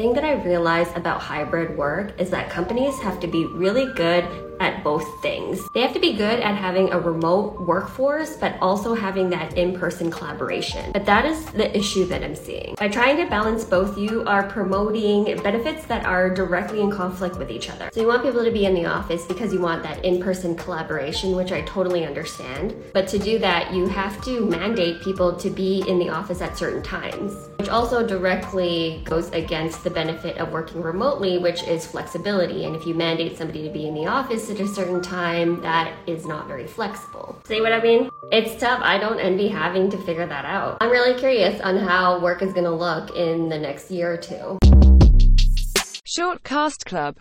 Thing that I realized about hybrid work is that companies have to be really good at both things. They have to be good at having a remote workforce, but also having that in person collaboration. But that is the issue that I'm seeing. By trying to balance both, you are promoting benefits that are directly in conflict with each other. So you want people to be in the office because you want that in person collaboration, which I totally understand. But to do that, you have to mandate people to be in the office at certain times, which also directly goes against the benefit of working remotely, which is flexibility. And if you mandate somebody to be in the office, at a certain time that is not very flexible. See what I mean? It's tough. I don't envy having to figure that out. I'm really curious on how work is going to look in the next year or two. Short Cast Club